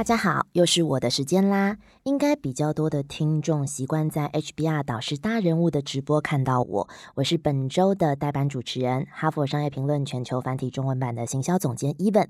大家好，又是我的时间啦。应该比较多的听众习惯在 HBR 导师大人物的直播看到我，我是本周的代班主持人，哈佛商业评论全球繁体中文版的行销总监 Even。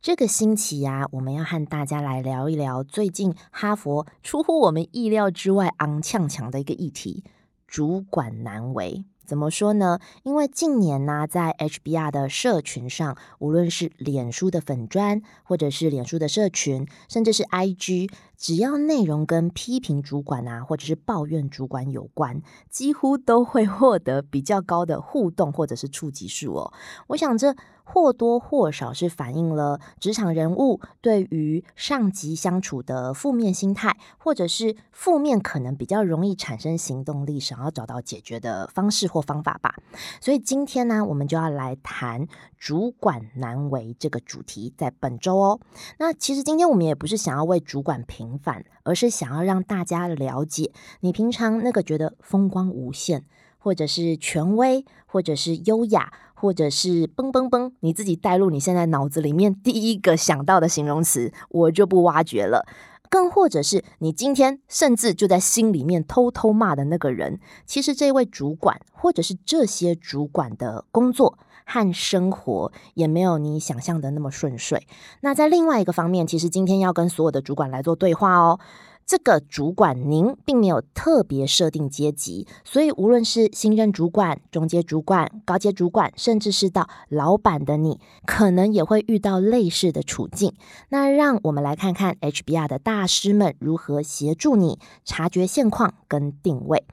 这个星期呀，我们要和大家来聊一聊最近哈佛出乎我们意料之外昂呛强的一个议题——主管难为。怎么说呢？因为近年呢，在 HBR 的社群上，无论是脸书的粉砖，或者是脸书的社群，甚至是 IG，只要内容跟批评主管啊，或者是抱怨主管有关，几乎都会获得比较高的互动或者是触及数哦。我想这。或多或少是反映了职场人物对于上级相处的负面心态，或者是负面可能比较容易产生行动力，想要找到解决的方式或方法吧。所以今天呢，我们就要来谈主管难为这个主题，在本周哦。那其实今天我们也不是想要为主管评平反，而是想要让大家了解你平常那个觉得风光无限，或者是权威，或者是优雅。或者是嘣嘣嘣，你自己带入你现在脑子里面第一个想到的形容词，我就不挖掘了。更或者是你今天甚至就在心里面偷偷骂的那个人，其实这位主管或者是这些主管的工作和生活也没有你想象的那么顺遂。那在另外一个方面，其实今天要跟所有的主管来做对话哦。这个主管，您并没有特别设定阶级，所以无论是新任主管、中阶主管、高阶主管，甚至是到老板的你，可能也会遇到类似的处境。那让我们来看看 HBR 的大师们如何协助你察觉现况跟定位。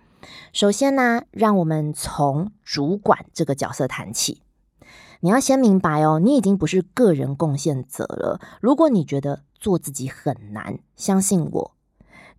首先呢，让我们从主管这个角色谈起。你要先明白哦，你已经不是个人贡献者了。如果你觉得做自己很难，相信我。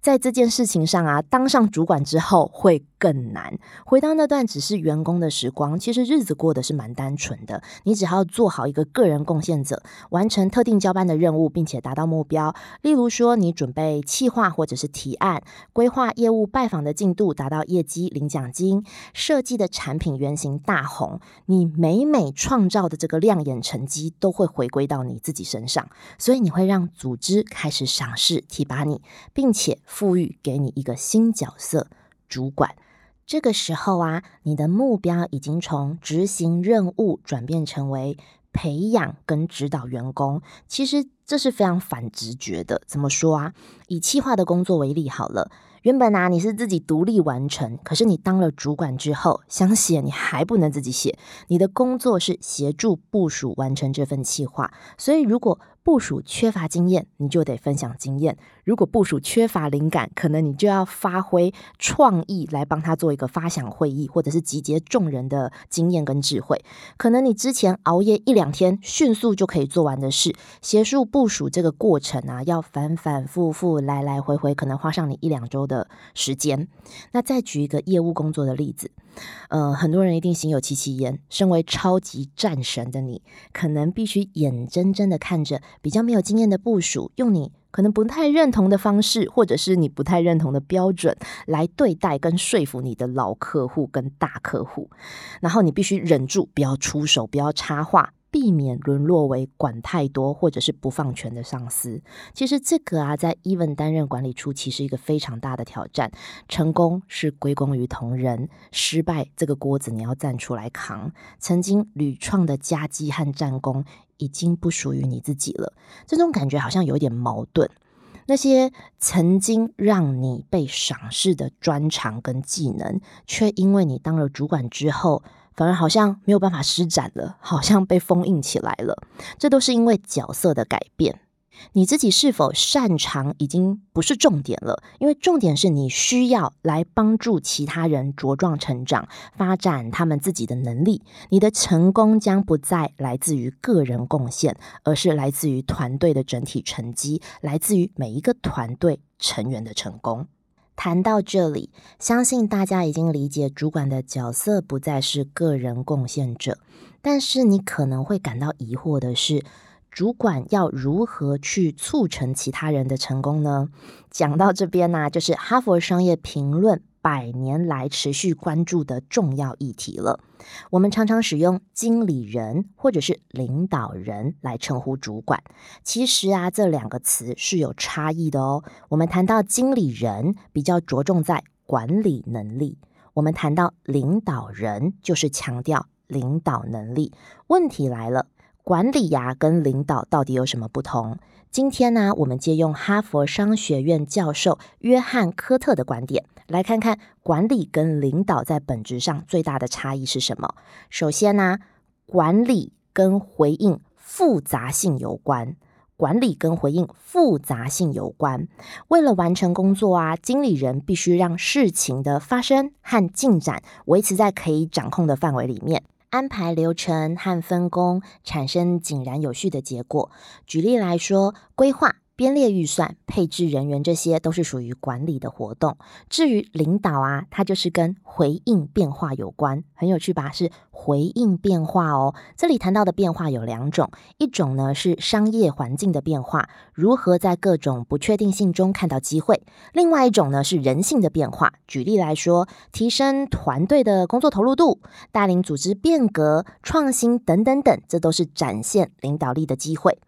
在这件事情上啊，当上主管之后会更难。回到那段只是员工的时光，其实日子过得是蛮单纯的。你只要做好一个个人贡献者，完成特定交班的任务，并且达到目标。例如说，你准备企划或者是提案，规划业务拜访的进度，达到业绩领奖金，设计的产品原型大红，你每每创造的这个亮眼成绩，都会回归到你自己身上。所以你会让组织开始赏识提拔你，并且。赋予给你一个新角色，主管。这个时候啊，你的目标已经从执行任务转变成为培养跟指导员工。其实这是非常反直觉的。怎么说啊？以企划的工作为例好了。原本啊，你是自己独立完成，可是你当了主管之后，想写你还不能自己写，你的工作是协助部署完成这份企划。所以，如果部署缺乏经验，你就得分享经验；如果部署缺乏灵感，可能你就要发挥创意来帮他做一个发想会议，或者是集结众人的经验跟智慧。可能你之前熬夜一两天，迅速就可以做完的事，协助部署这个过程啊，要反反复复来来回回，可能花上你一两周的。时间，那再举一个业务工作的例子，呃，很多人一定心有戚戚焉。身为超级战神的你，可能必须眼睁睁的看着比较没有经验的部署，用你可能不太认同的方式，或者是你不太认同的标准来对待跟说服你的老客户跟大客户，然后你必须忍住，不要出手，不要插话。避免沦落为管太多或者是不放权的上司。其实这个啊，在 Even 担任管理初期是一个非常大的挑战。成功是归功于同仁，失败这个锅子你要站出来扛。曾经屡创的佳绩和战功已经不属于你自己了。这种感觉好像有点矛盾。那些曾经让你被赏识的专长跟技能，却因为你当了主管之后。反而好像没有办法施展了，好像被封印起来了。这都是因为角色的改变。你自己是否擅长已经不是重点了，因为重点是你需要来帮助其他人茁壮成长，发展他们自己的能力。你的成功将不再来自于个人贡献，而是来自于团队的整体成绩，来自于每一个团队成员的成功。谈到这里，相信大家已经理解主管的角色不再是个人贡献者，但是你可能会感到疑惑的是。主管要如何去促成其他人的成功呢？讲到这边呢，就是哈佛商业评论百年来持续关注的重要议题了。我们常常使用经理人或者是领导人来称呼主管，其实啊，这两个词是有差异的哦。我们谈到经理人，比较着重在管理能力；我们谈到领导人，就是强调领导能力。问题来了。管理呀，跟领导到底有什么不同？今天呢，我们借用哈佛商学院教授约翰科特的观点，来看看管理跟领导在本质上最大的差异是什么。首先呢，管理跟回应复杂性有关。管理跟回应复杂性有关。为了完成工作啊，经理人必须让事情的发生和进展维持在可以掌控的范围里面。安排流程和分工，产生井然有序的结果。举例来说，规划。编列预算、配置人员，这些都是属于管理的活动。至于领导啊，它就是跟回应变化有关，很有趣吧？是回应变化哦。这里谈到的变化有两种，一种呢是商业环境的变化，如何在各种不确定性中看到机会；另外一种呢是人性的变化。举例来说，提升团队的工作投入度、带领组织变革、创新等等等，这都是展现领导力的机会。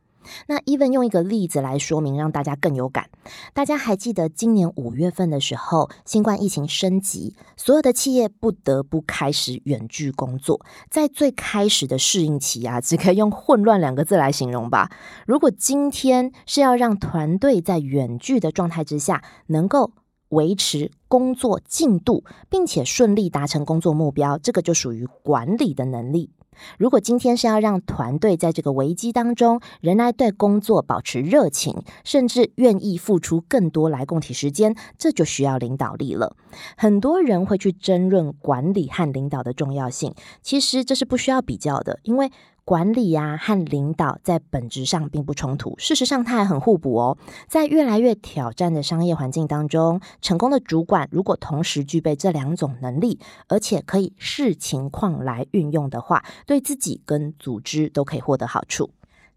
那 even 用一个例子来说明，让大家更有感。大家还记得今年五月份的时候，新冠疫情升级，所有的企业不得不开始远距工作。在最开始的适应期啊，只可以用混乱两个字来形容吧。如果今天是要让团队在远距的状态之下，能够维持工作进度，并且顺利达成工作目标，这个就属于管理的能力。如果今天是要让团队在这个危机当中，仍然对工作保持热情，甚至愿意付出更多来供体时间，这就需要领导力了。很多人会去争论管理和领导的重要性，其实这是不需要比较的，因为。管理呀和领导在本质上并不冲突，事实上它还很互补哦。在越来越挑战的商业环境当中，成功的主管如果同时具备这两种能力，而且可以视情况来运用的话，对自己跟组织都可以获得好处。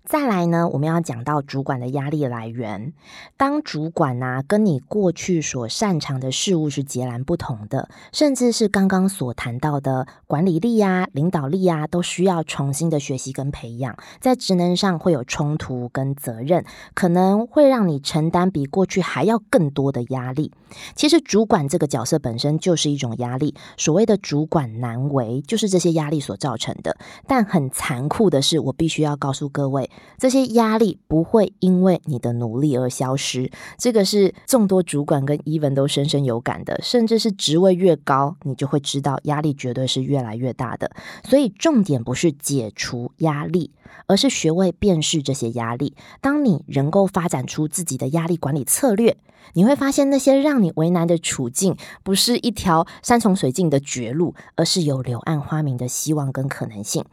再来呢，我们要讲到主管的压力来源。当主管呢，跟你过去所擅长的事物是截然不同的，甚至是刚刚所谈到的管理力呀、领导力呀，都需要重新的学习跟培养。在职能上会有冲突跟责任，可能会让你承担比过去还要更多的压力。其实，主管这个角色本身就是一种压力。所谓的主管难为，就是这些压力所造成的。但很残酷的是，我必须要告诉各位。这些压力不会因为你的努力而消失，这个是众多主管跟 even 都深深有感的。甚至是职位越高，你就会知道压力绝对是越来越大的。所以重点不是解除压力，而是学会辨识这些压力。当你能够发展出自己的压力管理策略，你会发现那些让你为难的处境，不是一条山穷水尽的绝路，而是有柳暗花明的希望跟可能性。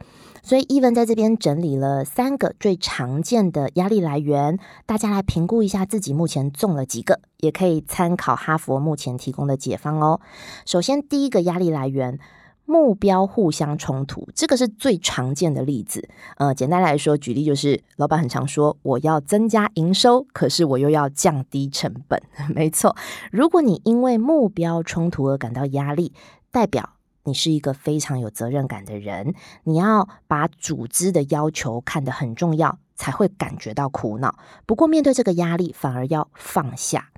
所以，even 在这边整理了三个最常见的压力来源，大家来评估一下自己目前中了几个，也可以参考哈佛目前提供的解方哦。首先，第一个压力来源，目标互相冲突，这个是最常见的例子。呃，简单来说，举例就是，老板很常说我要增加营收，可是我又要降低成本。没错，如果你因为目标冲突而感到压力，代表。你是一个非常有责任感的人，你要把组织的要求看得很重要，才会感觉到苦恼。不过面对这个压力，反而要放下。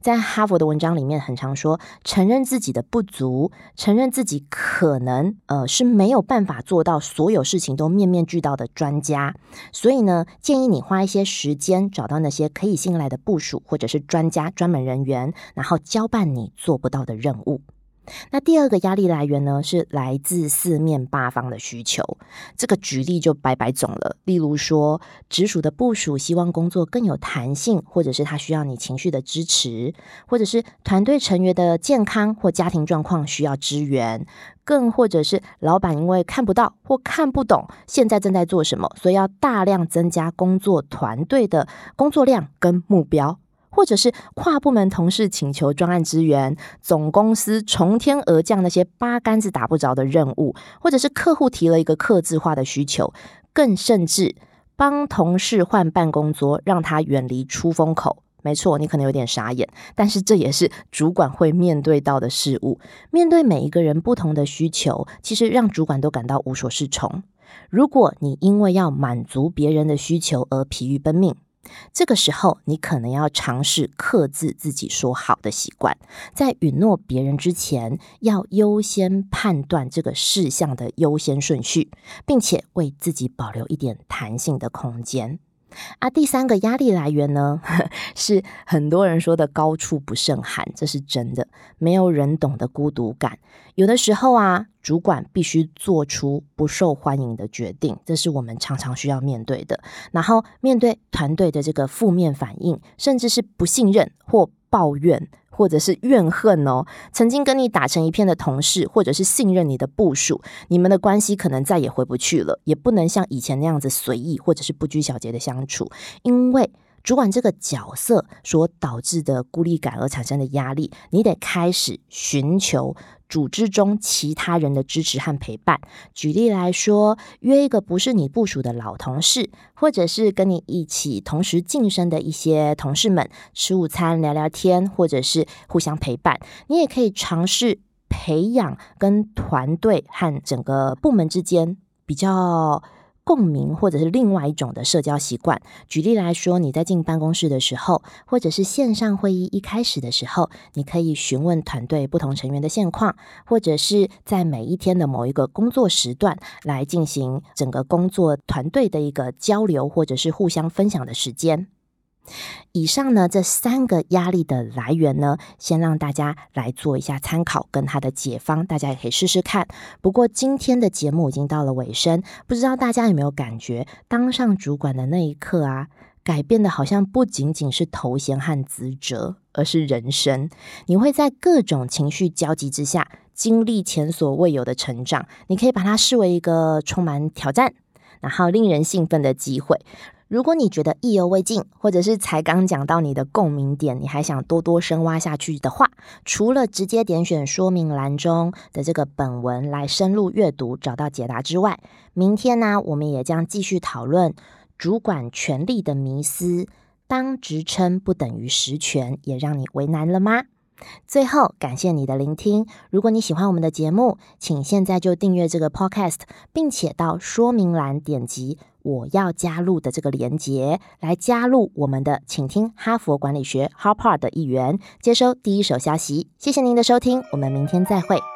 在哈佛的文章里面，很常说承认自己的不足，承认自己可能呃是没有办法做到所有事情都面面俱到的专家。所以呢，建议你花一些时间找到那些可以信赖的部署或者是专家专门人员，然后交办你做不到的任务。那第二个压力来源呢，是来自四面八方的需求。这个举例就百百种了。例如说，直属的部署希望工作更有弹性，或者是他需要你情绪的支持，或者是团队成员的健康或家庭状况需要支援，更或者是老板因为看不到或看不懂现在正在做什么，所以要大量增加工作团队的工作量跟目标。或者是跨部门同事请求专案支援，总公司从天而降那些八竿子打不着的任务，或者是客户提了一个客制化的需求，更甚至帮同事换办公桌，让他远离出风口。没错，你可能有点傻眼，但是这也是主管会面对到的事物。面对每一个人不同的需求，其实让主管都感到无所适从。如果你因为要满足别人的需求而疲于奔命，这个时候你可能要尝试克制自己说好的习惯，在允诺别人之前，要优先判断这个事项的优先顺序，并且为自己保留一点弹性的空间。啊，第三个压力来源呢，是很多人说的高处不胜寒，这是真的。没有人懂得孤独感，有的时候啊，主管必须做出不受欢迎的决定，这是我们常常需要面对的。然后面对团队的这个负面反应，甚至是不信任或抱怨。或者是怨恨哦，曾经跟你打成一片的同事，或者是信任你的部属，你们的关系可能再也回不去了，也不能像以前那样子随意或者是不拘小节的相处，因为。主管这个角色所导致的孤立感而产生的压力，你得开始寻求组织中其他人的支持和陪伴。举例来说，约一个不是你部署的老同事，或者是跟你一起同时晋升的一些同事们吃午餐、聊聊天，或者是互相陪伴。你也可以尝试培养跟团队和整个部门之间比较。共鸣，或者是另外一种的社交习惯。举例来说，你在进办公室的时候，或者是线上会议一开始的时候，你可以询问团队不同成员的现况，或者是在每一天的某一个工作时段来进行整个工作团队的一个交流，或者是互相分享的时间。以上呢，这三个压力的来源呢，先让大家来做一下参考，跟他的解方，大家也可以试试看。不过今天的节目已经到了尾声，不知道大家有没有感觉，当上主管的那一刻啊，改变的好像不仅仅是头衔和职责，而是人生。你会在各种情绪交集之下，经历前所未有的成长。你可以把它视为一个充满挑战，然后令人兴奋的机会。如果你觉得意犹未尽，或者是才刚讲到你的共鸣点，你还想多多深挖下去的话，除了直接点选说明栏中的这个本文来深入阅读，找到解答之外，明天呢，我们也将继续讨论主管权力的迷思。当职称不等于实权，也让你为难了吗？最后，感谢你的聆听。如果你喜欢我们的节目，请现在就订阅这个 Podcast，并且到说明栏点击“我要加入”的这个连接，来加入我们的“请听哈佛管理学 h a r p a r 的一员，接收第一手消息。谢谢您的收听，我们明天再会。